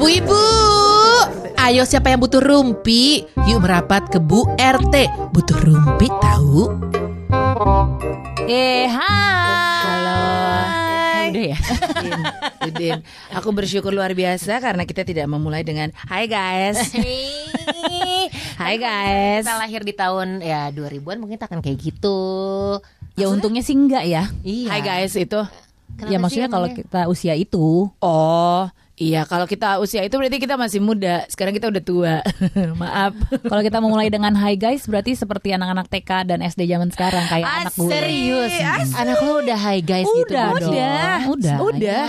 Bu Ibu, ayo siapa yang butuh rumpi? Yuk merapat ke Bu RT. Butuh rumpi tahu? Eh, hai. Halo. Udah ya. Udin, Udin. Aku bersyukur luar biasa karena kita tidak memulai dengan Hai guys. Hai guys. Kita lahir di tahun ya 2000-an mungkin akan kayak gitu. Ya untungnya sih enggak ya. Iya. Hai guys itu. Kenapa ya maksudnya kalau kita usia itu. Oh, iya kalau kita usia itu berarti kita masih muda. Sekarang kita udah tua. Maaf. kalau kita memulai dengan hi guys berarti seperti anak-anak TK dan SD zaman sekarang kayak Ah, anak gue. Serius. Anak lu udah high guys gitu. Udah Bu? dong. Udah. Udah. Udah.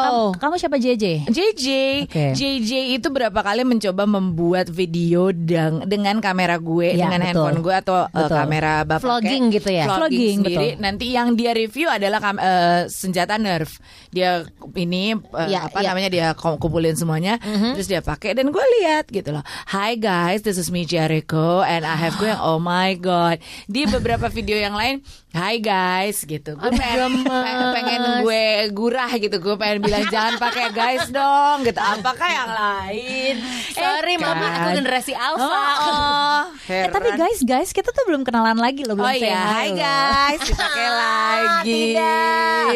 Kamu, kamu siapa JJ? JJ, Oke. JJ itu berapa kali mencoba membuat video dang, dengan kamera gue, Iya, dengan betul. handphone gue atau uh, kamera bapak Vlogging gitu ya? Vlogging, Vlogging, sendiri. betul. Nanti yang dia review adalah kam- eh, senjata Nerf. Dia ini eh, Iya, apa iya. namanya dia kum- kumpulin semuanya, terus dia pakai dan gue lihat gitu loh. Hi guys, this is me Jericho and I have gue oh my god. Di beberapa video yang lain, hi guys gitu. Gue pengen, pe- pengen gue gurah gitu. Gue pengen bilang jangan pakai guys dong gitu. Apakah yang lain? Sorry, Eh, mama aku generasi alpha. Oh, oh. Eh tapi guys guys kita tuh belum kenalan lagi loh belum Oh iya, hi guys, dipakai lagi. tidak.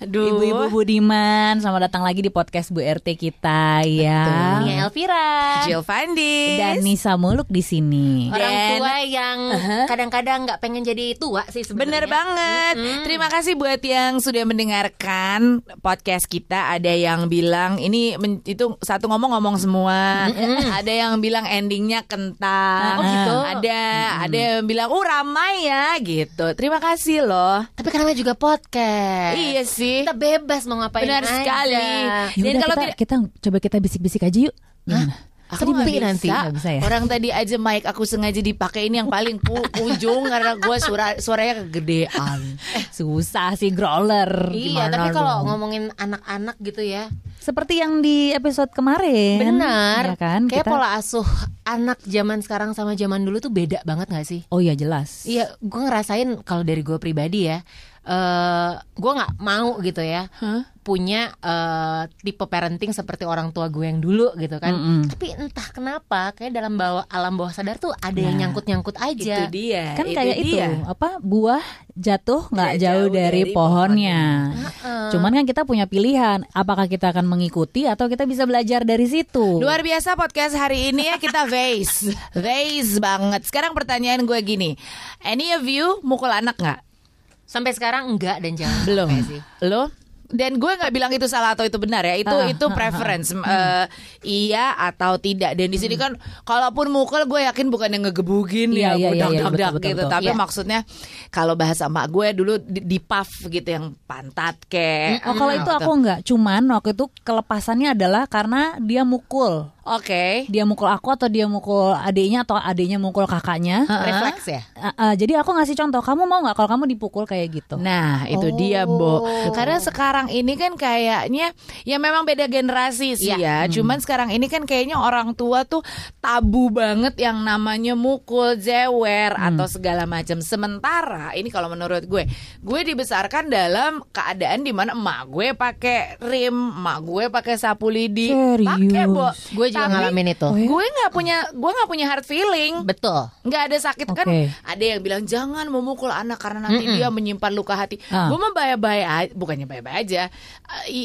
Aduh. Ibu-ibu Budiman, selamat datang lagi di podcast Bu RT kita ya. Nia Elvira. Jill Fandis. Dan Nisa Muluk di sini. Orang Dan- tua yang kadang-kadang nggak pengen jadi tua sih sebenarnya. Bener banget. Terima kasih buat yang sudah mendengarkan podcast kita. Ada yang bilang ini men- itu satu ngomong ngomong semua. Ada yang bilang endingnya kentang. Oh, gitu. Ada ada yang bilang uh ramai ya gitu. Terima kasih loh. Tapi karena juga podcast. Iya sih. Kita bebas mau ngapain Benar aja. sekali. Ya Dan udah, kalau kita, tidak kita coba kita bisik-bisik aja yuk. Gimana? Aku Sepi nggak bisa. nanti. Nggak bisa ya? Orang tadi aja mic aku sengaja dipakai ini yang paling pu- ujung karena gue suara suaranya kegedean. Susah sih growler. Iya, Gimana tapi kalau ngomongin anak-anak gitu ya, seperti yang di episode kemarin. benar. Ya kan? Kayak Kita- pola asuh anak zaman sekarang sama zaman dulu tuh beda banget gak sih? Oh iya jelas. Iya, gue ngerasain kalau dari gue pribadi ya, eh gue nggak mau gitu ya punya eh, tipe parenting seperti orang tua gue yang dulu gitu kan. Mm-mm. Tapi entah kenapa, kayak dalam bawah alam bawah sadar tuh ada yang Nah, nyangkut-nyangkut aja. Itu dia. kan kayak itu dia. apa buah jatuh nggak jauh, jauh dari, dari pohonnya. Heeh. Cuman kan kita punya pilihan, apakah kita akan mengikuti atau kita bisa belajar dari situ. Luar biasa podcast hari ini ya kita vase Vase banget Sekarang pertanyaan gue gini Any of you mukul anak nggak? Sampai sekarang enggak dan jangan Belum. Lo? Dan gue nggak bilang itu salah atau itu benar ya. Itu Ah, itu preference. Eh, Iya atau tidak. Dan di sini kan Kalaupun mukul gue yakin bukan yang ngegebugin Iya, ya iya, iya, iya, gitu. betul. Tapi Iya. maksudnya Kalau bahasa emak gue dulu di, di puff gitu Yang pantat kayak Oh kalau itu aku nggak, cuman waktu itu kelepasannya adalah karena dia mukul. Oke. Dia mukul aku atau dia mukul adiknya atau adiknya mukul kakaknya. Refleks ya. Uh, uh, jadi aku ngasih contoh, kamu mau nggak kalau kamu dipukul kayak gitu? Nah itu dia Bo. Karena sekarang ini kan kayaknya Ya memang beda generasi sih ya. Cuman sekarang ini kan kayaknya orang tua tuh Tabu banget yang namanya mukul, jewer Atau segala macam. Sementara ini kalau menurut gue Gue dibesarkan dalam keadaan di mana emak gue pakai rim Emak gue pakai sapu lidi. Pakai Bo. Gue juga Tapi ngalamin itu. Gue nggak punya gue nggak punya hard feeling Betul. nggak ada sakit kan Oke. ada yang bilang jangan memukul anak karena nanti dia menyimpan luka hati Ah. gue mah baya-baya aja bukannya baya-baya aja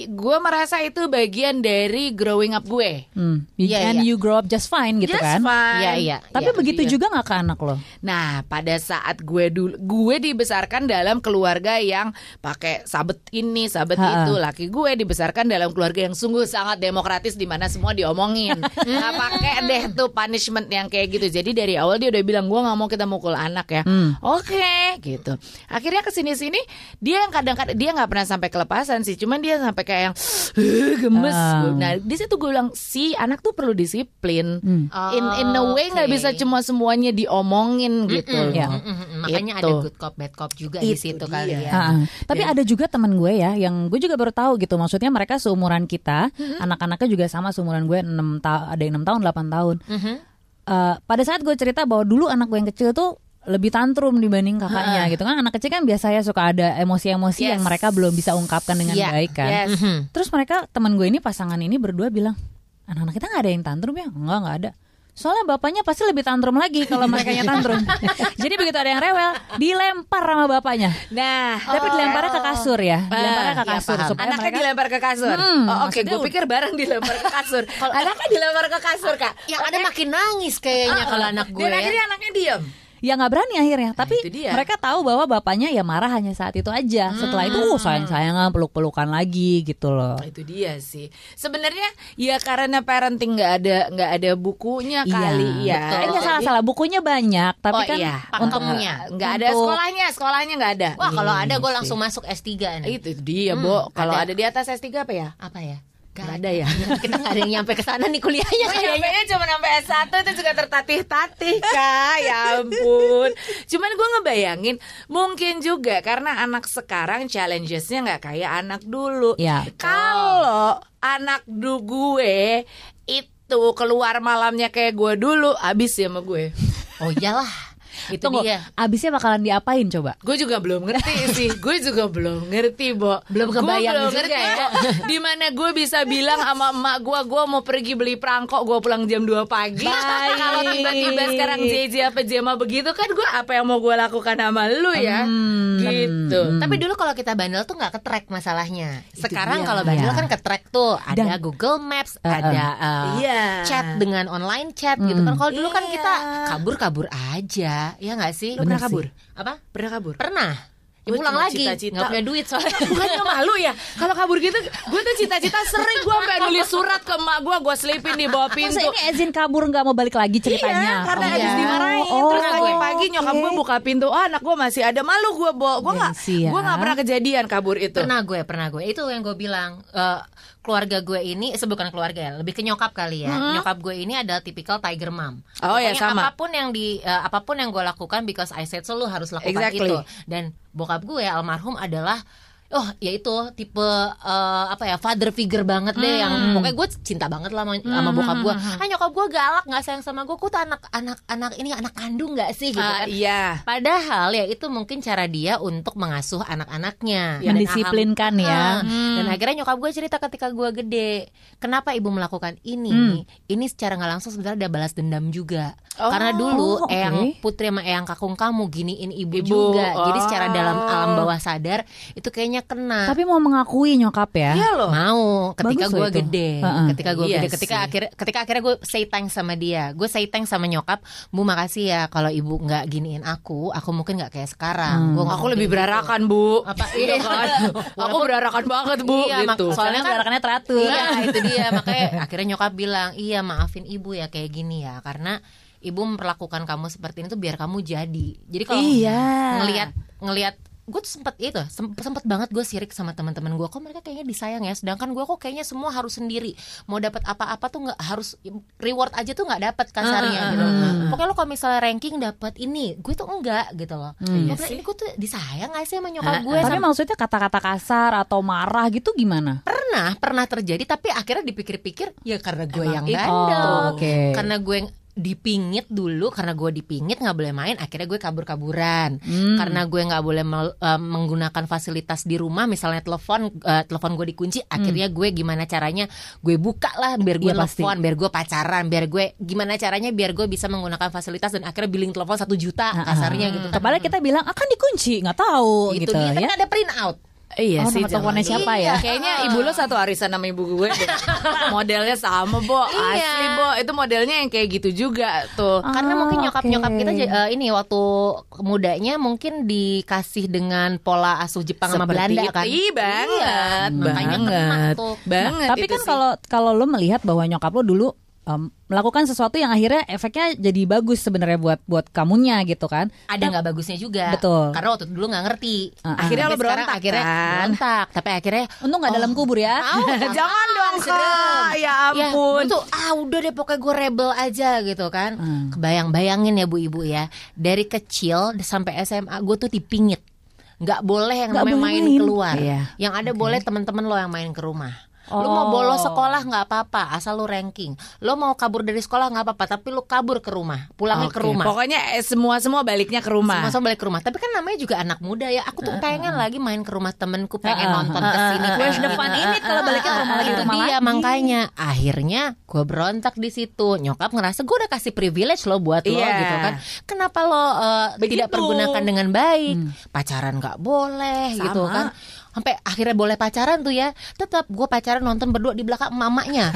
gue merasa itu bagian dari growing up gue Hmm. You- Iya, and iya. you grow up just fine gitu Just kan? fine. Iya, iya. Tapi Iya, begitu iya. juga nggak ke anak lo? Nah, pada saat gue dulu gue dibesarkan dalam keluarga yang pakai sabet ini, sabet itu. Laki gue dibesarkan dalam keluarga yang sungguh sangat demokratis di mana semua diomongin. Nggak pakai deh tuh punishment yang kayak gitu. Jadi dari awal dia udah bilang gue nggak mau kita mukul anak ya. Hmm. Oke, gitu. Akhirnya ke sini sini dia yang kadang-kadang dia nggak pernah sampai kelepasan sih. Cuman dia sampai kayak yang gemes. Ah. Nah, di situ gue bilang si anak tuh perlu disiplin. Hmm. In in a way nggak Oke. bisa cuma semuanya diomongin gitu loh. Iya. Mm-mm, Makanya Itu. ada good cop bad cop juga di Itu situ dia. kali ya. Ha-ha. Tapi ada juga teman gue ya yang gue juga baru tahu gitu. Maksudnya mereka seumuran kita, anak-anaknya juga sama seumuran gue 6 tahun, ada yang 6 tahun, 8 tahun. Mhm. Eh, pada saat gue cerita bahwa dulu anak gue yang kecil tuh lebih tantrum dibanding kakaknya gitu kan. Anak kecil kan biasanya suka ada emosi-emosi yang Yes. mereka belum bisa ungkapkan dengan Iya, baik kan. yes. Terus mereka teman gue ini pasangan ini berdua bilang, anak-anak kita nggak ada yang tantrum ya? Enggak, nggak ada. Soalnya bapaknya pasti lebih tantrum lagi kalau mereka tantrum. Jadi begitu ada yang rewel, dilempar sama bapaknya. Nah, Tapi dilemparnya ke kasur ya, dilemparnya ke iya, kasur supaya Anaknya mereka dilempar ke kasur. Hmm, oh, Oke, maksudnya gue pikir barang dilempar ke kasur. Kalau anaknya dilempar ke kasur kak. Yang ada makin nangis kayaknya kalau anak gue Dan ya. akhirnya anaknya diam. Ya nggak berani akhirnya. Tapi itu dia. mereka tahu bahwa bapaknya ya marah hanya saat itu aja. Setelah itu uh, sayang-sayangan, peluk-pelukan lagi gitu loh. Itu dia sih. Sebenarnya ya karena parenting nggak ada nggak ada bukunya kali ya. betul. Eh, nggak salah-salah bukunya banyak, tapi Oh kan iya, untuk pakemnya. nggak ada Untuk- sekolahnya, sekolahnya nggak ada. Wah kalau ada gue langsung masuk S3 nih. Itu dia, Bo. Kalau ada. ada di atas S3 apa ya? Apa ya? Nggak ada ya. Kita nggak ada yang nyampe ke sana nih kuliahnya Oh, kayaknya. nyampe cuma sampai S1 itu juga tertatih-tatih kak Ya ampun Cuman gue ngebayangin Mungkin juga karena anak sekarang Challengesnya nggak kayak anak dulu Ya. Kalau anak du gue Itu keluar malamnya kayak gue dulu Abis ya sama gue Oh iyalah. Itu Tunggu, dia. abisnya bakalan diapain coba? Gue juga belum ngerti sih Gue juga belum ngerti Bo Belum Gua kebayang belum juga ngerti, ya. Di mana gue bisa bilang sama emak gue Gue mau pergi beli perangkok Gue pulang jam 2 pagi. Kalau tiba-tiba sekarang JJ apa Jema begitu kan Gue apa yang mau gue lakukan sama lu ya Hmm. Gitu Tapi dulu kalau kita bandel tuh nggak ke-track masalahnya. Sekarang kalau bandel Iya. kan ke-track tuh ada Dan- Google Maps, Uh-uh. ada uh, Iya. chat dengan online chat gitu kan. Kalau dulu kan Iya. kita kabur-kabur aja, ya nggak sih? Lu pernah kabur? Apa? Pernah kabur? Pernah. Ya, Gua pulang lagi, cita-cita. nggak punya duit soalnya. Bukannya malu ya Kalau kabur gitu Gue tuh cita-cita sering Gue sampai nulis surat ke emak gue Gue selipin di bawah pintu Masa ini izin kabur nggak mau balik lagi ceritanya? Iya, karena Oh, habis iya. dimarahin Oh, terus pagi-pagi oke. nyokap gue buka pintu, oh anak gue masih ada malu gue bo, gue ya. gue nggak pernah kejadian kabur itu. Pernah gue, pernah gue. Itu yang gue bilang. eh, keluarga gue ini, bukan keluarga ya, lebih ke nyokap kali ya. Nyokap gue ini adalah tipikal tiger mom. Oh, ya, Pokoknya sama. Apa pun yang di, eh, apa pun yang gue lakukan, because I said so, lu harus lakukan Exactly. itu. Dan bokap gue almarhum adalah Oh ya itu tipe eh, apa ya father figure banget deh yang pokoknya gue cinta banget lah sama, sama bokap gue. Ah nyokap gue galak nggak sayang sama gue. Gue tuh anak anak anak ini anak kandung nggak sih gitu Ah, kan? iya. Padahal ya itu mungkin cara dia untuk mengasuh anak-anaknya Mendisiplinkan ya. Ah, Dan akhirnya nyokap gue cerita ketika gue gede Kenapa ibu melakukan ini Ini secara nggak langsung sebenarnya ada balas dendam juga Oh, Karena dulu oke. Eyang Putri sama Eyang Kakung kamu Giniin ibu, Ibu, juga Jadi oh. secara dalam alam bawah sadar Itu kayaknya kena Tapi mau mengakui nyokap ya. Iya loh. mau ketika gue gede Heeh. ketika gue Iya gede ketika sih. akhirnya ketika akhirnya gue say thanks sama dia gue say thanks sama nyokap bu makasih ya kalau ibu nggak giniin aku aku mungkin nggak kayak sekarang Gua ngomong Aku lebih gitu. berarakan bu. Apa? Iya kan? Aku berarakan banget bu. Iya, gitu. soalnya kan gerakannya teratur. Iya itu dia makanya akhirnya nyokap bilang iya maafin ibu ya kayak gini ya karena ibu memperlakukan kamu seperti ini tuh biar kamu jadi jadi kalau Iya. ngelihat ngelihat gue tuh sempet itu sem- sempet banget gue sirik sama teman-teman gue kok mereka kayaknya disayang ya? Sedangkan gue kok kayaknya semua harus sendiri. Mau dapat apa-apa tuh nggak harus reward aja tuh nggak dapat kasarnya Ah, gitu. pokoknya lo kalau misalnya ranking dapat ini gue tuh enggak gitu loh. Iya Gue bilang, ini gue tuh disayang gak sih sama nyokap gue Tapi sama maksudnya kata-kata kasar atau marah gitu gimana? pernah pernah terjadi tapi akhirnya dipikir-pikir ya karena gue yang itu. bandel Oh, oke. karena gue yang dipingit dulu karena gue dipingit nggak boleh main akhirnya gue kabur-kaburan Hmm. karena gue nggak boleh mel- eh, menggunakan fasilitas di rumah misalnya telepon eh, telepon gue dikunci akhirnya gue gimana caranya gue buka lah biar gue Hmm. Iya, telepon biar gue pacaran biar gue gimana caranya biar gue bisa menggunakan fasilitas dan akhirnya billing telepon satu juta kasarnya gitu kan Kepala kita bilang akan dikunci, nggak tahu itu gitu dia ya. kan ada print out Iya Oh, sih. nomor teleponnya siapa ya? Kayaknya ibu lo satu arisan sama ibu gue deh. Modelnya sama, Bo. Iya. Asli, Bo. Itu modelnya yang kayak gitu juga tuh. karena Ah, mungkin nyokap oke. nyokap kita eh, ini waktu mudanya mungkin dikasih dengan pola asuh Jepang sama Seperti Belanda itu. kan Ih, banget, Iya, makanya kena banget, tuh. banget. Tapi itu kan kalau kalau lo melihat bahwa nyokap lo dulu em, melakukan sesuatu yang akhirnya efeknya jadi bagus sebenarnya buat buat kamunya gitu kan. ada nggak bagusnya juga Betul. karena waktu itu dulu nggak ngerti Uh-uh. Akhirnya Tapi lo sekarang berontak, akhirnya kan? berontak tapi akhirnya Untung nggak dalam kubur ya. Jangan dong, Kak. Ya Ya, ampun. gue tuh ah udah deh pokoknya gue rebel aja gitu kan. Hmm. Kebayang-bayangin ya bu ibu ya dari kecil sampai SMA gue tuh dipingit. nggak boleh yang Nggak namanya boleh main main. keluar. Iya. Yang ada boleh teman-teman lo yang main ke rumah. Lu Oh. mau bolos sekolah nggak apa-apa, asal lu ranking. Lu mau kabur dari sekolah nggak apa-apa, tapi lu kabur ke rumah, pulangnya ke Oke, rumah. Pokoknya eh, semua semua baliknya ke rumah. Masa balik ke rumah Tapi kan namanya juga anak muda ya Aku tuh pengen lagi main ke rumah temenku Pengen Uh-uh. nonton ke sini Where's the fun ini kalau baliknya ke rumah lagi Itu ke rumah dia lagi. makanya Akhirnya gue berontak di situ Nyokap ngerasa gue udah kasih privilege lo buat lo Iya. gitu kan Kenapa lo uh, Begitu. tidak pergunakan dengan baik Pacaran gak boleh gitu Sama. kan sampai akhirnya boleh pacaran tuh ya. Tetap gue pacaran nonton berdua di belakang mamanya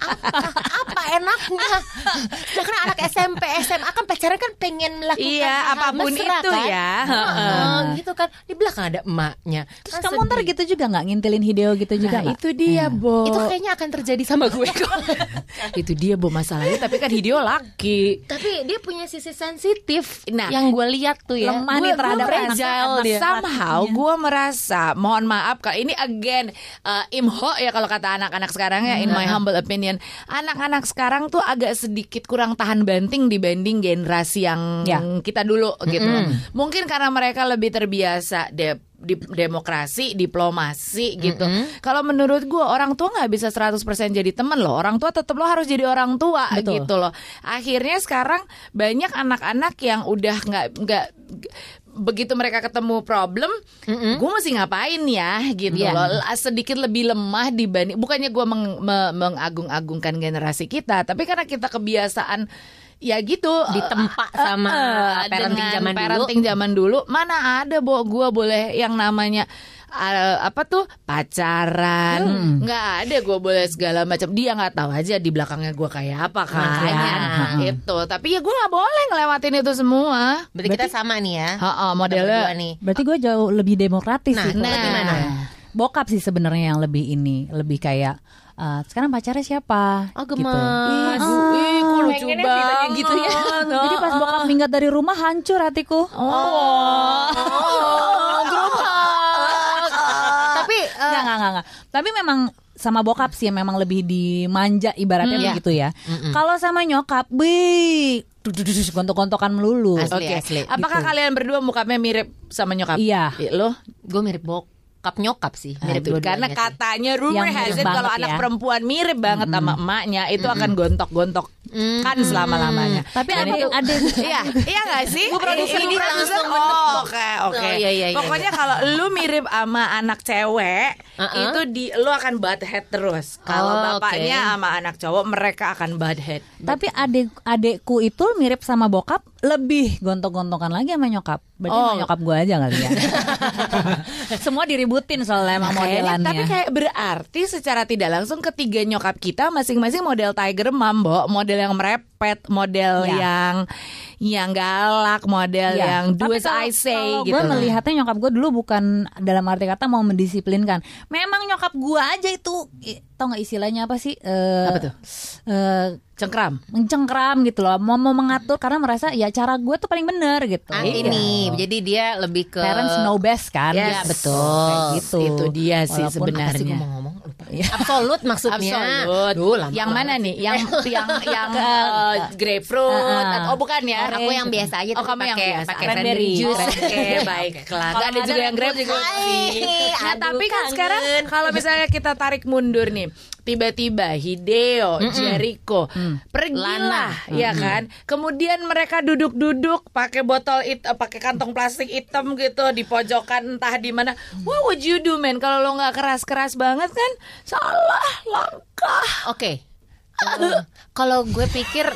apa enaknya. Sedangkan anak SMP SMA kan pacaran kan pengen melakukan Iya, apa pun mesra, itu kan? ya. Heeh, gitu kan. Di belakang ada emaknya. Terus Kan kamu sedih. ntar gitu juga nggak ngintilin video gitu juga? Nah, itu dia, Bo. itu kayaknya akan terjadi sama gue kok. Itu dia Bo masalahnya. Tapi kan Hideo laki. tapi dia punya sisi sensitif. Nah, yang gue lihat tuh ya. lemah nih Gue- terhadap gue anak- fragile anak dia. Somehow gue merasa mohon maaf kalau ini again uh, imho ya kalau kata anak-anak sekarang ya in my humble opinion. Anak-anak sekarang tuh agak sedikit kurang tahan banting dibanding generasi yang Ya. kita dulu gitu loh. Mungkin karena mereka lebih terbiasa de di demokrasi, diplomasi gitu. Kalau menurut gue orang tua nggak bisa 100% jadi temen loh. Orang tua tetap lo harus jadi orang tua Betul. gitu loh. Akhirnya sekarang banyak anak-anak yang udah nggak nggak begitu mereka ketemu problem, gue mesti ngapain ya gitu Iya. loh. Sedikit lebih lemah dibanding bukannya gue meng- me- mengagung-agungkan generasi kita, tapi karena kita kebiasaan ya gitu Ditempa sama parenting dengan zaman dulu. parenting zaman dulu mana ada bo gue boleh yang namanya uh, apa tuh pacaran Hmm. nggak ada gue boleh segala macam dia nggak tahu aja di belakangnya gue kayak apa kan Makanya. itu tapi ya gue nggak boleh ngelewatin itu semua berarti kita sama nih ya Ha-ha, Kita modelnya nih Berarti gue jauh lebih demokratis Nah, sih. nah. gimana? Bokap sih sebenarnya yang lebih ini, lebih kayak eh, sekarang pacarnya siapa? Oh, Gitu. gemes. Ih, gu- ih, kok lucu banget gitu ya. Jadi pas bokap minggat dari rumah hancur hatiku. Oh, tapi eh, Enggak, enggak, enggak, enggak. Tapi memang sama bokap sih memang lebih dimanja ibaratnya Hmm, begitu ya. Kalau sama nyokap, bi gontok-gontokan melulu. Asli, Oke, asli. apakah kalian berdua mukanya mirip sama nyokap? Iya. lo gue mirip bokap nyokap sih mirip Mirip karena katanya rumor has it kalau banget anak ya. perempuan mirip banget sama emaknya itu akan gontok-gontok kan selama lamanya. Tapi ada ada Iya, iya gak sih? Gua produser, Ini langsung Oh, oke, oke. Oh, iya, iya, iya, Pokoknya kalau lu mirip sama anak cewek, Uh-uh. itu di lu akan butt head terus. Kalau Oh, bapaknya oke. sama anak cowok, mereka akan butt head. Tapi adik adekku itu mirip sama bokap lebih gontok-gontokan lagi sama nyokap. Berarti Oh. sama nyokap gue aja kali ya. Semua diributin soalnya emang Kayaknya, modelannya. tapi kayak berarti secara tidak langsung ketiga nyokap kita masing-masing model Tiger Mom, Bo. model yang merepet, model Ya. yang yang galak, model Iya. yang do Tapi as kalau- I say kalau gitu. Gue melihatnya nyokap gue dulu bukan dalam arti kata mau mendisiplinkan. Memang nyokap gue aja itu, tau nggak istilahnya apa sih? Eh, Apa tuh? eh, Cengkram. mencengkram gitu loh, mau mau mengatur karena merasa ya cara gue tuh paling bener gitu. Ah, Iya. ini jadi dia lebih ke Parents know best kan? Yes. Iya, betul. Kayak gitu. Itu dia sih Walaupun sebenarnya. Absolut maksudnya. Absolut. Duh, lama yang mana nih? Yang yang yang eh, grapefruit ah. atau oh bukan ya? Aku yang biasa aja Oh, kamu yang pakai biasa. pakai Cranberry. juice. Oke, baiklah. Ada juga yang grapefruit juga. sih. Nah, tapi kan sekarang kalau misalnya kita tarik mundur nih, tiba-tiba Hideo, Jericho, pergilah, ya kan? Kemudian mereka duduk-duduk pakai botol it, eh, pakai kantong plastik hitam gitu di pojokan entah di mana. What would you do, man? Kalau lo nggak keras-keras banget kan, salah langkah. Oke. Kalau gue pikir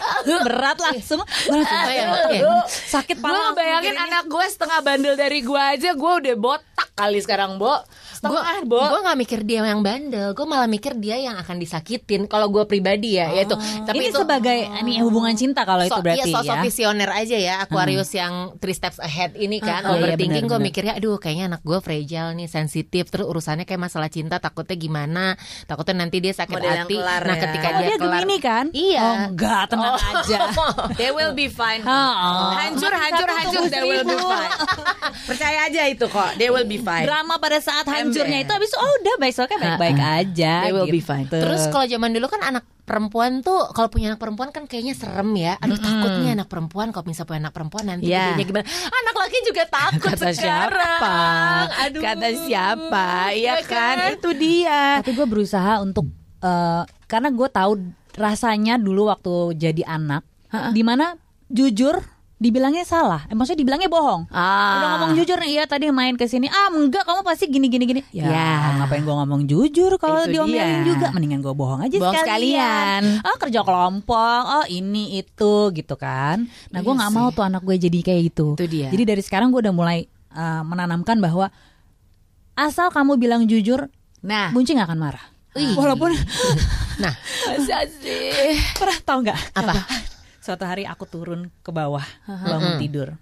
berat langsung. Gue langsung Oh, sakit Gue pala. bayangin anak gue setengah bandel dari gue aja Gue udah botak kali sekarang Bo Setengah Bo. gue nggak mikir dia yang bandel, gue malah mikir dia yang akan disakitin. Kalau gue pribadi ya, yaitu tapi ini itu sebagai ini hubungan cinta kalau itu So- berarti iya, sosok ya. visioner aja ya Aquarius yang three steps ahead ini kan Ah, iya, overthinking benar, gue mikirnya aduh kayaknya anak gue fragile nih sensitif terus urusannya kayak masalah cinta takutnya gimana? Takutnya nanti dia sakit Model hati. kelar nah ya. ketika Oh, dia, dia kelar Gemini kan? iya. Oh, enggak, tenang aja. They will be fine. Oh. Hancur, Nomor hancur, hancur tunggu They will be fine. Percaya aja itu kok They will be fine. Drama pada saat hancur jujurnya itu habis oh udah besoknya baik-baik aja. They will be gitu. fine. Terus kalau zaman dulu kan anak perempuan tuh kalau punya anak perempuan kan kayaknya serem ya. Aduh takutnya anak perempuan kalau misalnya punya anak perempuan nanti gedenya gimana. Anak laki juga takut Kata sekarang. siapa? Aduh. Kata siapa? Iya Ya kan? kan? Itu dia. Tapi gue berusaha untuk eh, karena gue tahu rasanya dulu waktu jadi anak, di mana jujur dibilangnya salah, eh, maksudnya dibilangnya bohong. Ah. Udah ngomong jujur nih, iya tadi main ke sini. Ah enggak, kamu pasti gini gini gini. Ya, Ya. ngapain gue ngomong jujur kalau diomelin dia. juga, mendingan gue bohong aja Bohong sekalian. Oh kerja kelompok, oh ini itu gitu kan. Nah gue Iya nggak mau tuh anak gue jadi kayak gitu. Itu dia. Jadi dari sekarang gue udah mulai eh, menanamkan bahwa asal kamu bilang jujur, Nah, Bunci nggak akan marah. Ih. Walaupun Nah, pernah tau nggak? Apa? Suatu hari aku turun ke bawah bangun tidur.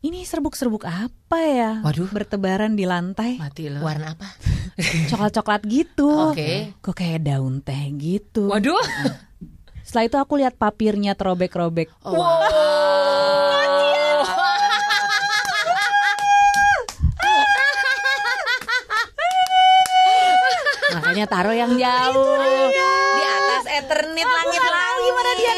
Ini serbuk-serbuk apa ya? Waduh. bertebaran di lantai, Mati lo. warna apa? coklat-coklat gitu. Oke. Kok kayak daun teh gitu. Waduh. Setelah itu aku lihat papirnya terobek-robek. Makanya taruh yang jauh di atas Eternit langit-langit. Gimana dia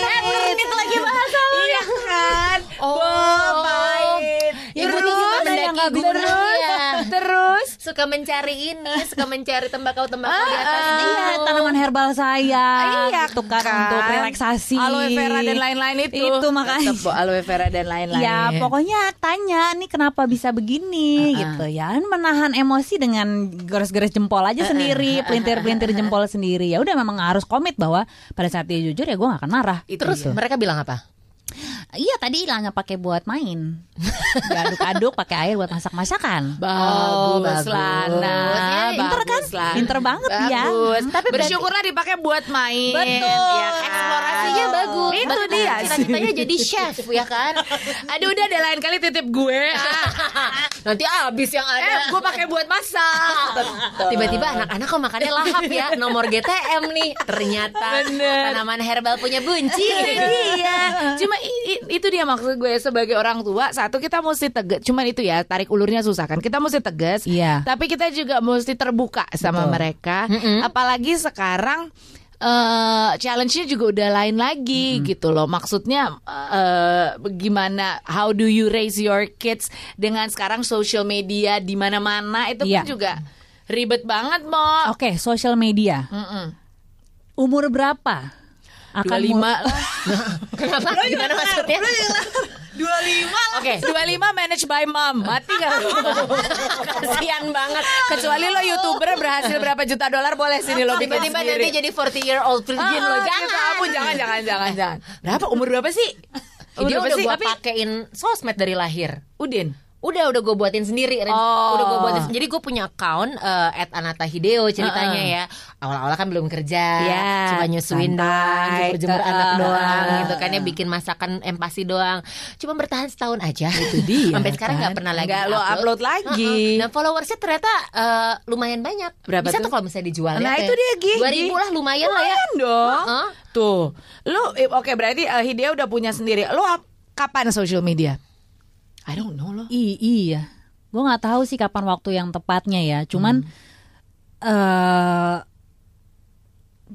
Eternit lagi bahasa Iya kan? Oh, baik. Ibu tuh suka mendaki gunung ya. Terus Suka mencari ini, suka mencari tembakau-tembakau di atas Ah, gunung. Iya, tanaman herbal saya. Iya untuk kan, kan? untuk relaksasi. aloe vera dan lain-lain itu. Itu makanya. Tetep, aloe vera dan lain-lain. Ya pokoknya tanya nih kenapa bisa begini gitu ya menahan emosi dengan gores-gores jempol aja sendiri pelintir-pelintir jempol sendiri ya udah memang harus komit bahwa pada saat dia jujur ya gue gak akan marah Terus mereka bilang apa? Iya tadi hilangnya pakai buat main diaduk-aduk pakai air buat masak-masakan Bagus, bagus. Lana. Ya, pinter kan Lana. pinter banget ya Bagus. Tapi bersyukurlah dipakai buat main. Betul. Ya kan? Eksplorasinya bagus. Itu Bahkan dia. Cita-citanya jadi chef ya kan. Aduh udah deh lain kali titip gue. Nanti abis yang eh, ada. gue pakai buat masak. Tiba-tiba anak-anak kok makannya lahap ya Nomor GTM nih Ternyata Bener. tanaman herbal punya bunci Iya. Cuma i- i- itu dia maksud gue sebagai orang tua. Satu kita mesti tegas. Cuman itu ya tarik ulurnya susah kan. Kita mesti tegas. Iya. Tapi kita juga mesti terbuka sama Betul. mereka. Apalagi sekarang eh challenge-nya juga udah lain lagi gitu loh. Maksudnya eh gimana how do you raise your kids dengan sekarang social media di mana-mana itu Iya. kan juga ribet banget, Mo. oke social media Mm-mm. umur berapa akan 25 mul- lah. Kenapa? Gimana maksudnya? 25 Oke 25 manage by mom. Mati gak Kasian banget. Kecuali lo youtuber berhasil berapa juta dolar Boleh sini lo bikin Tiba-tiba nanti jadi 40 year old virgin Ah, loh gitu. Jangan Ampun, jangan jangan jangan jangan. Berapa? Umur berapa sih? Umur Dia udah sih? gue pakein sosmed dari lahir. Udin Udah, udah gue buatin sendiri. Oh. Udah gue buatin. Jadi gue punya account eh, at Anata Hideo ceritanya ya. Awal-awal kan belum kerja, Ya, cuma nyusuin doang, jemur-jemur Uh, anak uh, doang, uh, gitu kan ya bikin masakan empasi doang. Cuma bertahan setahun aja. Itu dia, Sampai sekarang kan. nggak pernah lagi. Nggak lo upload lagi. Uh-uh. Dan followersnya ternyata eh, lumayan banyak. Berapa Bisa tuh? tuh kalau misalnya dijual. Nah, ya, itu dia, Gi. Dua ribu lah lumayan lah ya. Lumayan dong Uh-uh. Tuh Lu Oke berarti eh, Hidea udah punya sendiri Lu ap- kapan social media I don't know I- iya, gue nggak tahu sih kapan waktu yang tepatnya ya. Cuman eh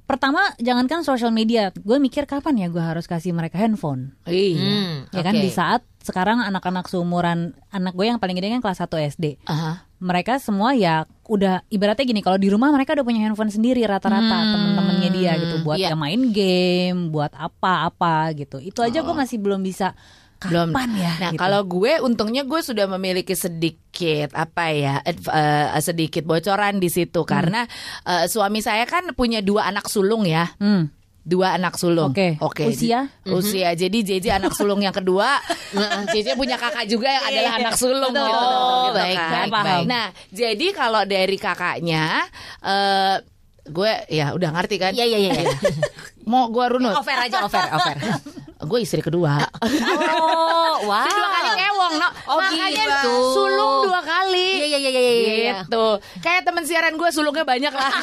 pertama jangankan sosial media, gue mikir kapan ya gue harus kasih mereka handphone. Iya Hmm, Ya kan oke. di saat sekarang anak-anak seumuran anak gue yang paling gede kan kelas 1 SD. Aha. Mereka semua ya udah ibaratnya gini kalau di rumah mereka udah punya handphone sendiri rata-rata temen-temennya dia gitu buat iya. ya main game, buat apa-apa gitu. Itu aja gue masih belum bisa belum kapan ya. Nah gitu. kalau gue untungnya gue sudah memiliki sedikit apa ya eh, sedikit bocoran di situ karena eh, suami saya kan punya dua anak sulung ya. Hmm. Dua anak sulung. Oke. Oke. Usia? Usia. Jadi JJ anak sulung yang kedua. JJ punya kakak juga yang adalah anak sulung. Betul, gitu, betul, gitu betul. Baik, kan. baik, baik. Nah, jadi kalau dari kakaknya eh gue ya udah ngerti kan? Iya, iya, iya. iya. Mau gue runut. Over aja, over, over. gue istri kedua. Oh, wow. Dua kali Wong No. Oh, Makanya gitu. sulung dua kali. Iya iya iya iya iya. Gitu. Kayak teman siaran gue sulungnya banyak lah.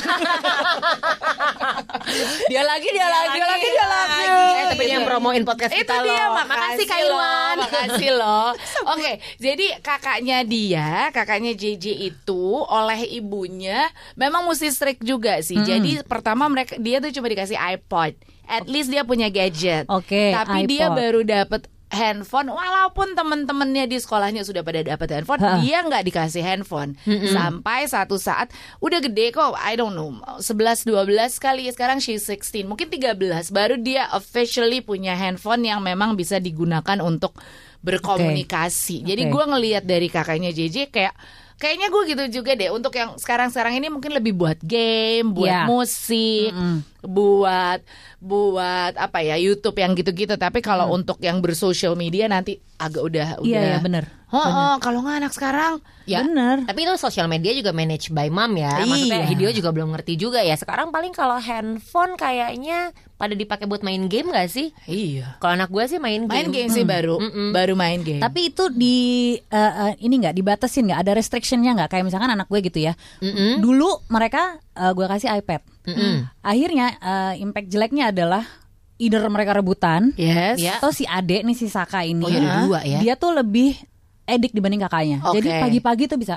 dia lagi, dia lagi, dia lagi, dia lagi. Eh, tapi dia yang promoin podcast Itu kita dia, loh. makasih Ilwan. makasih loh. Oke, jadi kakaknya dia, kakaknya JJ itu oleh ibunya memang mesti strict juga sih. Jadi pertama mereka dia tuh cuma dikasih iPod. At least dia punya gadget. Oke, Tapi dia iPod. baru dapat handphone walaupun temen-temennya di sekolahnya sudah pada dapat handphone Ha. dia nggak dikasih handphone sampai satu saat udah gede kok I don't know 11 12 kali sekarang she's 16 mungkin 13 baru dia officially punya handphone yang memang bisa digunakan untuk berkomunikasi jadi Oke. gue ngelihat dari kakaknya JJ kayak Kayaknya gue gitu juga deh untuk yang sekarang-sekarang ini mungkin lebih buat game, buat Iya. musik, Mm-mm. Buat buat apa ya YouTube yang gitu-gitu. Tapi kalau Mm. untuk yang bersosial media nanti agak udah udah. Iya, iya, bener. Oh, oh, kalau nggak anak sekarang Ya. Bener. Tapi itu sosial media juga manage by mom ya. Maksudnya Iya. video juga belum ngerti juga ya. Sekarang paling kalau handphone kayaknya pada dipakai buat main game gak sih? iya. Kalau anak gue sih main game. Main game sih baru, Mm-mm. baru main game. Tapi itu di eh, eh, ini nggak dibatasin nggak ada restrictionnya nggak kayak misalkan anak gue gitu ya. Mm-mm. Dulu mereka eh, gue kasih iPad. Mm-mm. Akhirnya eh, impact jeleknya adalah either mereka rebutan yes. Ya. atau si adek nih si Saka ini. Oh, ya dua ya. Dia tuh lebih edik dibanding kakaknya. Oke. Jadi pagi-pagi tuh bisa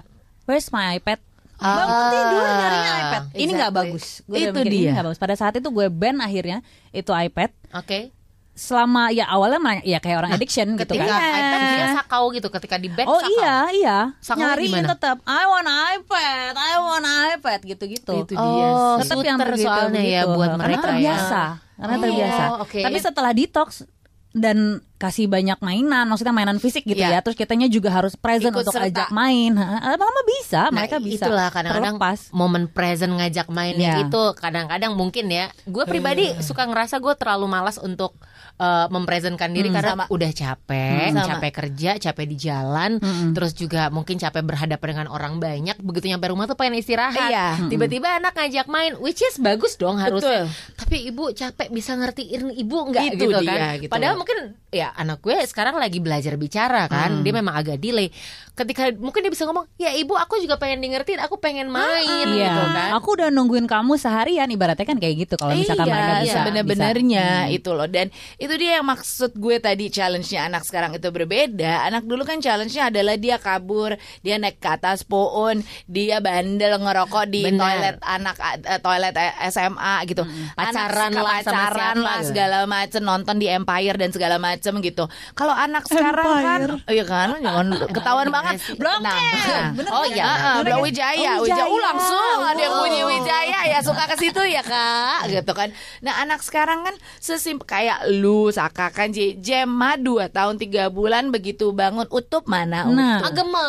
Where's my iPad? Ah, Bangun tidur nyarinya iPad. Ini nggak exactly. bagus. Udah Itu mikir, ini dia. nggak bagus. Pada saat itu gue ban akhirnya itu iPad. Oke. Selama ya awalnya malah- ya kayak orang addiction gitu Ketika kan. iPad dia sakau gitu ketika di back Oh sakau. iya iya nyariin gimana? tetap I want iPad I want iPad gitu-gitu Itu dia Oh, tetap yang begitu, soalnya ya begitu. buat karena mereka terbiasa ya. karena Oh, terbiasa oke. tapi setelah detox dan kasih banyak mainan maksudnya mainan fisik gitu Iya. ya terus kitanya juga harus present Ikut untuk serta. ajak main lama-lama bisa Nah, mereka bisa itulah kadang-kadang terlepas momen present ngajak mainnya Iya. gitu kadang-kadang mungkin ya gue pribadi suka ngerasa gue terlalu malas untuk eh, mempresentkan diri karena Sama. udah capek Sama. capek kerja capek di jalan Mm-mm. terus juga mungkin capek berhadapan dengan orang banyak begitu nyampe rumah tuh pengen istirahat Iya. tiba-tiba anak ngajak main which is bagus dong harusnya Betul. tapi ibu capek bisa ngertiin ibu nggak Itu gitu dia, kan gitu. padahal mungkin ya anak gue sekarang lagi belajar bicara kan. Dia memang agak delay ketika mungkin dia bisa ngomong ya ibu aku juga pengen di ngertiin aku pengen main Iya, gitu kan. Aku udah nungguin kamu seharian ibaratnya kan kayak gitu kalau misalkan iya, mereka bisa sebenar-benarnya bisa. itu loh. Dan itu dia yang maksud gue tadi challenge-nya anak sekarang itu berbeda. Anak dulu kan challenge-nya adalah dia kabur dia naik ke atas pohon dia bandel ngerokok di Benar. toilet anak eh, toilet eh, SMA gitu. Pacaran Anak lah pacaran lah gitu. segala macem nonton di Empire dan segala macem gitu. Kalau anak sekarang kan iya kan? Jangan ketahuan banget sih? Blok Nah, Bener oh iya, Blok? Wijaya Oh, Wijaya oh, Wijaya. langsung ada yang Oh. bunyi Wijaya ya suka ke situ ya kak gitu kan nah anak sekarang kan sesimpel kayak lu Saka kan Jema dua tahun tiga bulan begitu bangun utup mana Nah. utup Agema.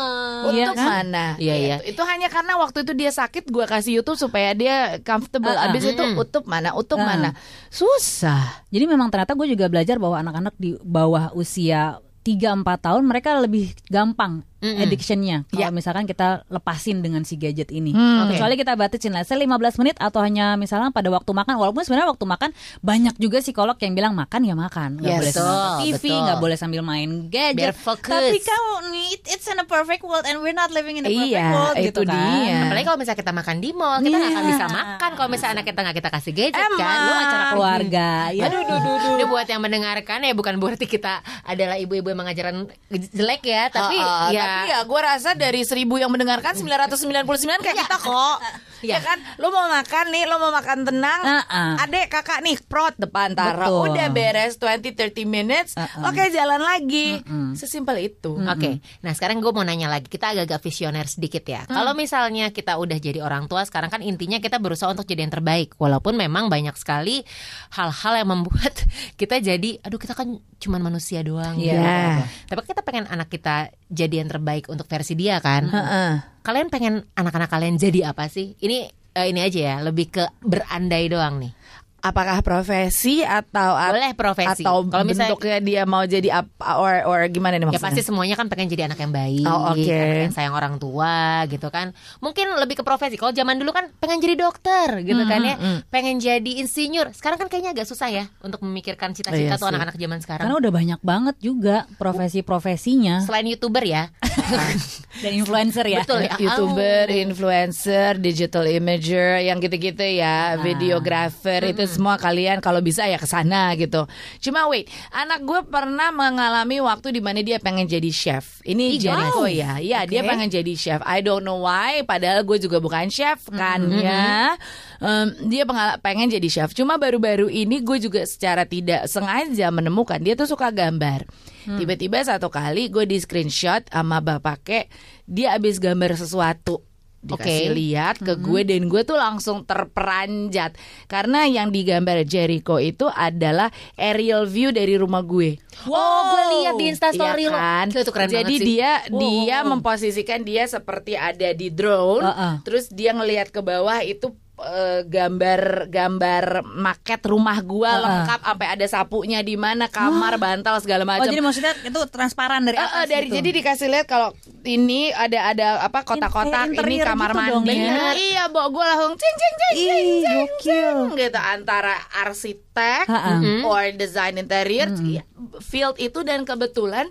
Iya Utup kan? mana Iya, iya. Itu, itu hanya karena waktu itu dia sakit gua kasih YouTube supaya dia comfortable ah. abis itu utup mana utup Ah. mana susah Jadi memang ternyata gue juga belajar bahwa anak-anak di bawah usia 3-4 tahun mereka lebih gampang Mm-mm. addictionnya Ya. kalau misalkan kita lepasin dengan si gadget ini. Hmm. Kecuali kita batasin lah, saya 15 menit atau hanya misalnya pada waktu makan. Walaupun sebenarnya waktu makan banyak juga psikolog yang bilang makan ya makan, nggak Yes. boleh sambil nonton TV, betul. nggak boleh sambil main gadget. Biar fokus. Tapi kamu it- it's in a perfect world and we're not living in a perfect Iya, world itu gitu kan. dia. Apalagi kalau misalnya kita makan di mall, kita nggak akan Iya. bisa makan kalau misalnya anak kita nggak kita kasih gadget Emang. kan. Lu acara keluarga. Ya. Aduh, duh, duh, duh. Ini buat yang mendengarkan ya bukan berarti kita adalah ibu-ibu yang mengajaran jelek ya, tapi Ah, ah, ya tapi ya gue rasa dari seribu yang mendengarkan 999 kayak kita kok Iya. ya kan lo mau makan nih lo mau makan tenang Ah, ah. adek kakak nih prot depan taruh Betul. udah beres 20-30 minutes Ah, ah. oke jalan lagi sesimpel itu Oke, nah sekarang gue mau nanya lagi, kita agak-agak visioner sedikit ya. Kalau misalnya kita udah jadi orang tua, sekarang kan intinya kita berusaha untuk jadi yang terbaik. Walaupun memang banyak sekali hal-hal yang membuat kita jadi, aduh kita kan cuman manusia doang. Iya. gitu. Tapi kita pengen anak kita jadi yang terbaik untuk versi dia kan. Heeh. Kalian pengen anak-anak kalian jadi apa sih? Ini eh, ini aja ya, lebih ke berandai doang nih. Apakah profesi atau Boleh profesi. atau Kalau misalnya- bentuknya dia mau jadi apa or or gimana nih Ya maksudnya? pasti semuanya kan pengen jadi anak yang baik, Oh, oke. anak yang sayang orang tua gitu kan. Mungkin lebih ke profesi. Kalau zaman dulu kan pengen jadi dokter gitu kan ya, pengen jadi insinyur. Sekarang kan kayaknya agak susah ya untuk memikirkan Iya cita-cita tuh sih. anak-anak zaman sekarang. Karena udah banyak banget juga profesi-profesinya Selain youtuber ya, dan influencer ya. betul ya. youtuber, Oh. influencer, digital imager, yang gitu-gitu ya, videographer itu semua kalian kalau bisa ya ke sana gitu. Cuma wait, anak gue pernah mengalami waktu di mana dia pengen jadi chef. Ini Jericho wow. ya, ya dia pengen jadi chef. I don't know why, padahal gue juga bukan chef kan ya. Em, dia pengen jadi chef. Cuma baru-baru ini gue juga secara tidak sengaja menemukan dia tuh suka gambar. Tiba-tiba satu kali gue di screenshot sama bapaknya dia abis gambar sesuatu dikasih Oke. lihat ke gue dan gue tuh langsung terperanjat karena yang digambar Jericho itu adalah aerial view dari rumah gue. Oh, gue lihat di Instastory Iya lo. kan? Itu keren Jadi dia Wow. dia memposisikan dia seperti ada di drone, Heeh. terus dia ngelihat ke bawah itu eh, gambar gambar maket rumah gua Heeh. lengkap sampai ada sapunya di mana kamar bantal segala Oh macam. jadi maksudnya itu transparan dari atas eh, dari gitu. jadi dikasih lihat kalau ini ada ada apa kotak-kotak ini interior kamar gitu dong, mandi. bener. Iya, bawa gue langsung cing cing cing cing cing, gitu antara arsitek Ha-ha. or design interior ya, field itu dan kebetulan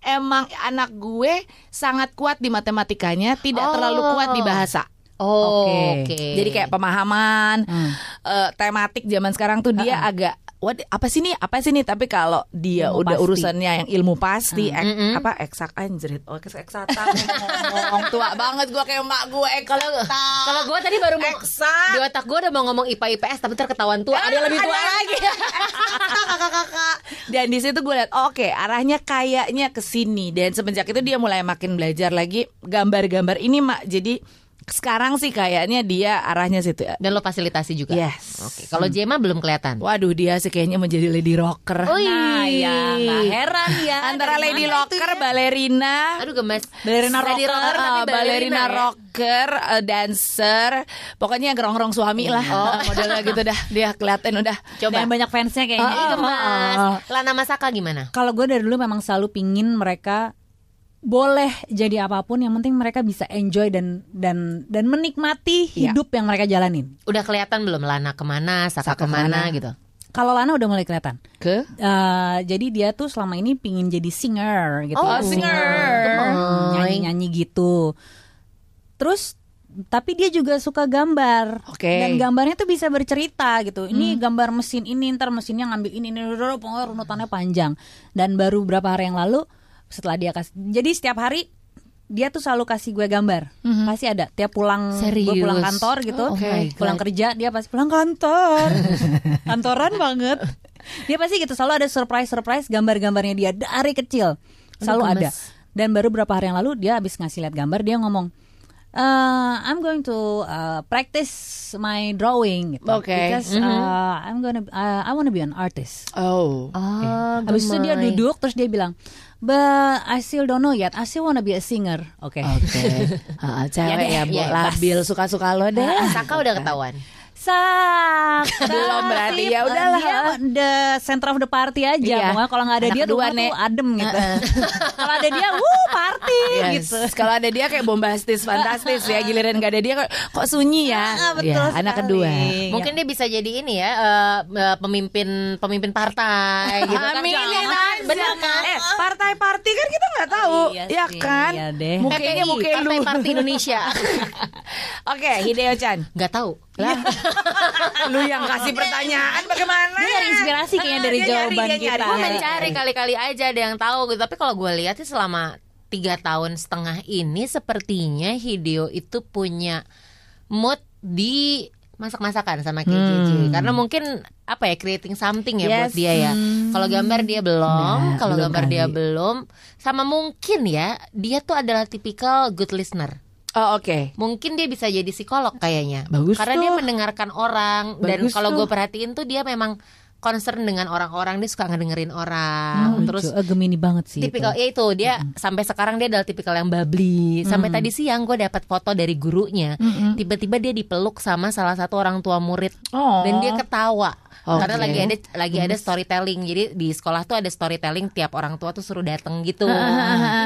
emang anak gue sangat kuat di matematikanya, tidak Oh. terlalu kuat di bahasa. Oh, Oke. oke. Jadi kayak pemahaman Hmm. eh, tematik zaman sekarang tuh dia agak What, apa sih nih apa sih nih tapi kalau dia Ilmu udah pasti. urusannya yang ilmu pasti ek- Mm-mm. apa eksak anjrit oh eksak eksata ngomong tua banget gua kayak emak gue kalau kalau gue tadi baru mau Eksak. di otak gue udah mau ngomong IPA IPS tapi terketahuan tua ada yang lebih tua Ada- lagi kakak-kakak dan di situ gue lihat oke arahnya kayaknya ke sini dan semenjak itu dia mulai makin belajar lagi gambar-gambar ini mak jadi sekarang sih kayaknya dia arahnya situ dan lo fasilitasi juga Yes. oke kalau Jema belum kelihatan Waduh dia sih kayaknya menjadi lady rocker. Oh, Nah iya. ya nggak heran ya Antara Dari lady rocker, ya? balerina, aduh gemes Balerina Lady rocker, rocker tapi uh, balerina ya. rocker, uh, dancer, pokoknya gerong-gerong suami lah, Oh. modelnya gitu dah. Dia kelihatan udah. coba Dan banyak fansnya kayaknya Ih, gemes Lana Masaka gimana Kalau gue dari dulu memang selalu pingin mereka boleh jadi apa pun yang penting mereka bisa enjoy dan dan dan menikmati Iya. hidup yang mereka jalanin. udah kelihatan belum Lana ke mana Saka, Saka ke mana ke mana. gitu Kalau Lana udah mulai kelihatan. Ke? Eh, jadi dia tuh selama ini pingin jadi singer gitu. Oh, singer. nyanyi nyanyi gitu. Terus tapi dia juga suka gambar. Oke. Dan gambarnya tuh bisa bercerita gitu. Ini gambar mesin ini, ntar mesinnya ngambil ini, ini, runutannya panjang. Dan baru beberapa hari yang lalu setelah dia kasih, jadi setiap hari dia tuh selalu kasih gue gambar. Pasti ada. Tiap pulang, gue Serius? pulang kantor gitu, Oh my pulang kerja dia pasti pulang kantor, kantoran banget. Dia pasti gitu selalu ada surprise surprise gambar-gambarnya dia dari kecil selalu Aduh, ada. Dan baru beberapa hari yang lalu dia habis ngasih lihat gambar dia ngomong, "Uh, I'm going to uh, practice my drawing gitu. Oke. because uh, I'm gonna uh, I wanna be an artist. Oh. oh Habis itu dia duduk terus dia bilang, but I still don't know yet. I still wanna be a singer. Oke. Oke. Ah, cewek deh, ya, Bu. ya, labil suka-suka lo deh. Saka udah ketahuan Sak. Belum berarti, ya Dia udahlah. the center of the party aja. Iya. Pokoknya kalau nggak ada Anak dia tuh adem gitu. kalau ada dia, wuh party Yes. gitu. Kalau ada dia kayak bombastis, fantastis ya. Giliran gak ada dia kok, kok sunyi ya. Ah, betul Ya, anak kedua. Mungkin dia bisa jadi ini ya eh, pemimpin pemimpin partai gitu kan. Aminin Jangan. aja. Bener kan? Eh, partai-partai kan kita nggak tahu, Iya ya sih, kan? iya deh. Mukanya PPI, muka Partai lu. Partai Indonesia. Oke, Hideo Chan. Nggak tahu. Lah, lu yang kasih pertanyaan bagaimana? Dia nyari inspirasi kayaknya dari Dia nyari, jawaban dia kita. nyari. Gue mencari kali-kali aja ada yang tahu gitu. Tapi kalau gue lihat sih selama tiga tahun setengah ini sepertinya Hideo itu punya mood di masak-masakan sama KJJ karena mungkin apa ya creating something ya buat Yes. dia ya. Kalau gambar dia belum, Nah, kalau gambar dia kali. belum, sama mungkin ya dia tuh adalah tipikal good listener. Oh, oke. Mungkin dia bisa jadi psikolog kayaknya. Bagus Karena dia tuh. mendengarkan orang dan Bagus kalau tuh. gue perhatiin tuh dia memang concern dengan orang-orang dia suka ngedengerin orang. Terus Lucu. Eh, Gemini banget sih tipikal itu. ya itu dia sampai sekarang dia adalah tipikal yang bubbly. Sampai tadi siang gue dapat foto dari gurunya. Tiba-tiba dia dipeluk sama salah satu orang tua murid. Oh. dan dia ketawa. Oke. karena lagi ada lagi ada storytelling. Jadi di sekolah tuh ada storytelling tiap orang tua tuh suruh datang gitu.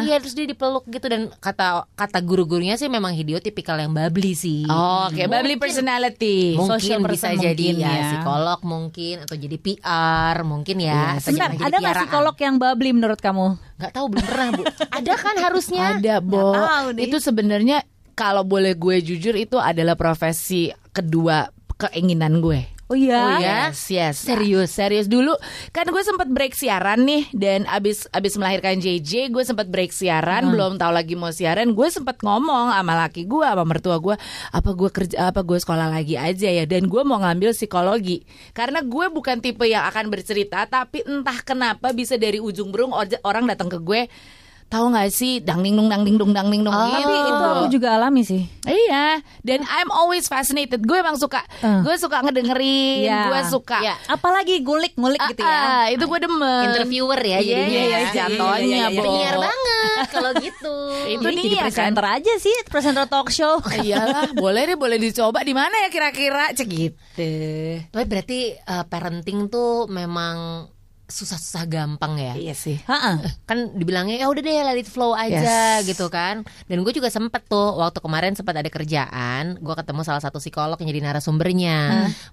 Iya terus dia dipeluk gitu. Dan kata kata guru-gurunya sih memang Hideo tipikal yang bubbly sih. Oh, Oke, bubbly personality. mungkin social bisa person jadi mungkin ya, ya. psikolog mungkin atau jadi PR mungkin ya Iya, atau Bentar, jangan jadi ada nggak psikolog yang bubbly menurut kamu? nggak tahu belum pernah bu ada kan harusnya Ada, Bo. Nih. Itu sebenarnya kalau boleh gue jujur itu adalah profesi kedua keinginan gue. Oh iya. Oh? Yes, yes. Serius? serius dulu. Kan gue sempat break siaran nih dan abis abis melahirkan JJ, gue sempat break siaran, belum tahu lagi mau siaran. Gue sempat ngomong sama laki gue, sama mertua gue, apa gue kerja, apa gue sekolah lagi aja ya. Dan gue mau ngambil psikologi karena gue bukan tipe yang akan bercerita, tapi entah kenapa bisa dari ujung burung orang datang ke gue. Tahu nggak sih, dang ding dung dang ding dung dang ding dung Oh. gitu. Tapi itu aku juga alami sih. Iya, dan I'm always fascinated. Gue emang suka, Uh. gue suka ngedengerin, Iya. gue suka. Iya. Apalagi ngulik-ngulik Ah, gitu ya. ah, itu gue demen. interviewer ya Iya, jadinya iya, ya. jatuhnya, iya, iya. Bo. penyiar banget kalau gitu Itu dia jadi kan. presenter aja sih, presenter talk show. Iyalah, boleh deh, boleh dicoba di mana ya kira-kira, cek gitu. tapi berarti eh, parenting tuh memang susah-susah gampang ya Iya sih. Ha-ha. kan dibilangnya ya udah deh let it flow aja Yes. gitu kan dan gue juga sempet tuh waktu kemarin sempat ada kerjaan gue ketemu salah satu psikolog yang jadi narasumbernya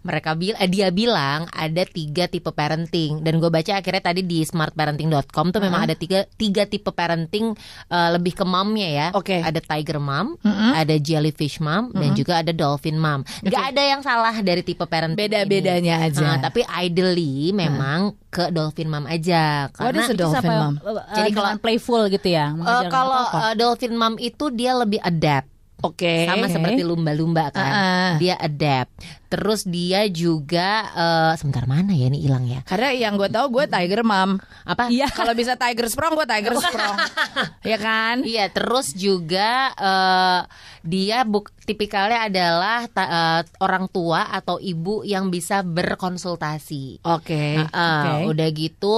mereka bil eh, dia bilang ada tiga tipe parenting dan gue baca akhirnya tadi di smartparenting.com tuh memang ada tiga tiga tipe parenting eh, lebih ke momnya ya Oke. ada tiger mom ada jellyfish mom dan juga ada dolphin mom nggak ada yang salah dari tipe parenting ini. Beda-bedanya aja. Nah, tapi ideally memang ke dolphin mom aja What karena a dolphin mom? eh, Jadi kalau- playful gitu ya. Mengajarkan kalau eh, dolphin mom itu dia lebih adapt Oke. sama seperti lumba-lumba kan. Ah. Dia adapt. Terus dia juga eh, sebentar mana ya ini hilang ya? Karena yang gue tahu gue tiger mom. Apa? Iya. Kalau bisa tiger sprong, gue tiger sprong. Iya kan? Iya, terus juga eh, dia buk, tipikalnya adalah ta- eh, orang tua atau ibu yang bisa berkonsultasi. Oke. Uh, Oke. Udah gitu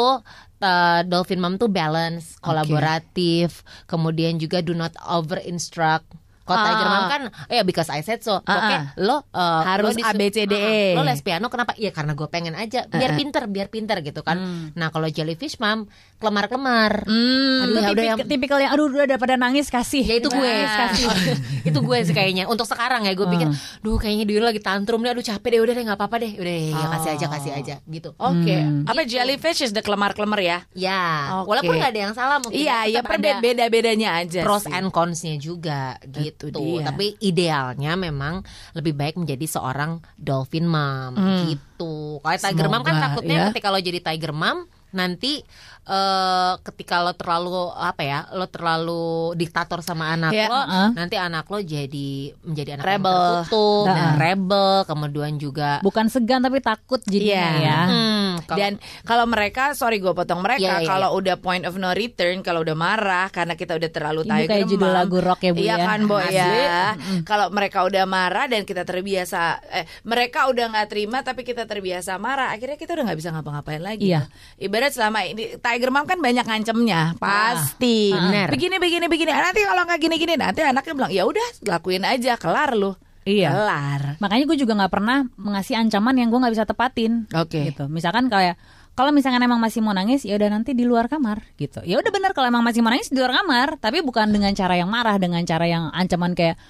uh, Dolphin Mom tuh balance, kolaboratif, kemudian juga do not over instruct. Kalau Ah. Tiger Mom kan, ya because I said so. Ah, Oke, ah. lo uh, Harus lo A, B, C, D, E. Ah, lo les piano kenapa? Ya karena gue pengen aja, biar pinter, biar pinter gitu kan. Nah kalau Jellyfish Mom kelemar-kelemar. Hmm. Aduh, ya Itu udah tipik- yang tipikal yang aduh udah daripada nangis kasih. Ya itu gue kasih. Itu gue sih kayaknya Untuk sekarang ya gue pikir Duh kayaknya dia lagi tantrum deh Aduh capek deh Udah deh gak apa-apa deh Udah deh ya kasih aja kasih aja Gitu Oke. Hmm. Apa jellyfish is the kelemar-kelemar ya? Ya Oke. Walaupun gak ada yang salah mungkin Iya, ya tetap per ada beda-bedanya aja. Pros sih. and cons-nya juga gitu dia. Tapi idealnya memang Lebih baik menjadi seorang Dolphin mom Gitu Kalau Tiger mom kan Semoga, takutnya ya. ketika lo jadi Tiger mom Nanti eh ketika lo terlalu apa ya lo terlalu diktator sama anak Ya, lo uh-uh. nanti anak lo jadi menjadi anak Rebel. yang tertutup dan Uh-uh. rebel kemudian juga Bukan segan tapi takut jadinya Iya. ya. Hmm, kalau- Dan kalau mereka, sorry gue potong mereka, Iya, iya, kalau udah point of no return, kalau udah marah karena kita udah terlalu tiger kayak judul lagu rock ya, Bu, Iya ya. kan, Asli. ya. Kalau mereka udah marah dan kita terbiasa, eh mereka udah nggak terima tapi kita terbiasa marah, akhirnya kita udah nggak bisa ngapa-ngapain lagi. Iya. Ibarat selama ini tiger mom kan banyak ngancemnya, pasti. Bener. Begini, begini, begini. Nanti kalau nggak gini-gini, nanti anaknya bilang ya udah lakuin aja, kelar lu. Iya. Kelar. Makanya gue juga nggak pernah mengasih ancaman yang gue nggak bisa tepatin. Oke. Gitu. Misalkan kayak kalau misalkan emang masih mau nangis, ya udah nanti di luar kamar gitu. Ya udah benar kalau emang masih mau nangis di luar kamar, tapi bukan dengan cara yang marah, dengan cara yang ancaman kayak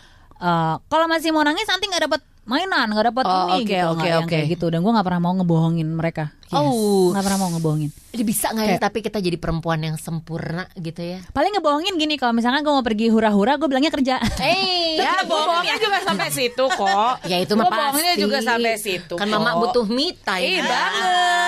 eh, kalau masih mau nangis nanti nggak dapat mainan, nggak dapat Oh, ini oke, gitu, yang oke. kayak gitu. Dan gue nggak pernah mau ngebohongin mereka. Oh. nggak pernah mau ngebohongin. Jadi bisa nggak ya tapi kita jadi perempuan yang sempurna gitu ya? Paling ngebohongin gini kalau misalkan gue mau pergi hura-hura, gue bilangnya kerja. Eh, Ya, bohongnya juga sampai situ kok. ya itu mah pasti. bohongnya juga sampai situ. Kan kok. mama butuh me time. Ih, kan? banget.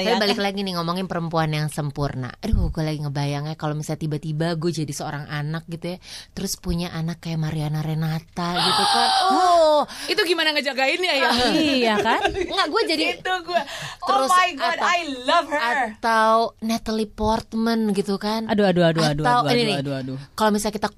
Tapi balik lagi nih ngomongin perempuan yang sempurna. Aduh, gue lagi ngebayangnya kalau misalnya tiba-tiba gue jadi seorang anak gitu ya, terus punya anak kayak Mariana Renata gitu kan. Oh, Itu gimana ngejagainnya ya? iya kan? enggak gue jadi itu gue. Terus oh my god, atau- I love her. atau Natalie Portman gitu kan. Aduh, aduh, aduh, aduh, Atau aduh, ini aduh, nih, aduh, aduh. Kalau misalnya kita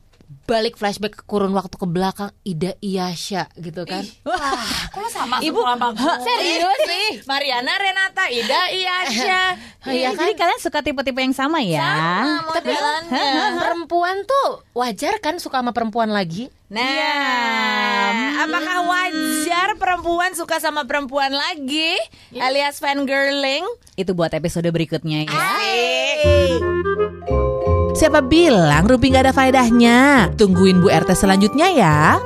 balik flashback ke kurun waktu ke belakang Ida Iyasha gitu kan. Kok lo sama Ibu, semua sama? Serius sih? Mariana Renata Ida Iyasha Iya kan? Jadi kalian suka tipe-tipe yang sama ya? Sama modelannya Perempuan tuh wajar kan suka sama perempuan lagi? Nah, apakah wajar perempuan suka sama perempuan lagi alias fangirling? Itu buat episode berikutnya ya. Siapa bilang Rumpi nggak ada faedahnya? Tungguin Bu RT selanjutnya ya.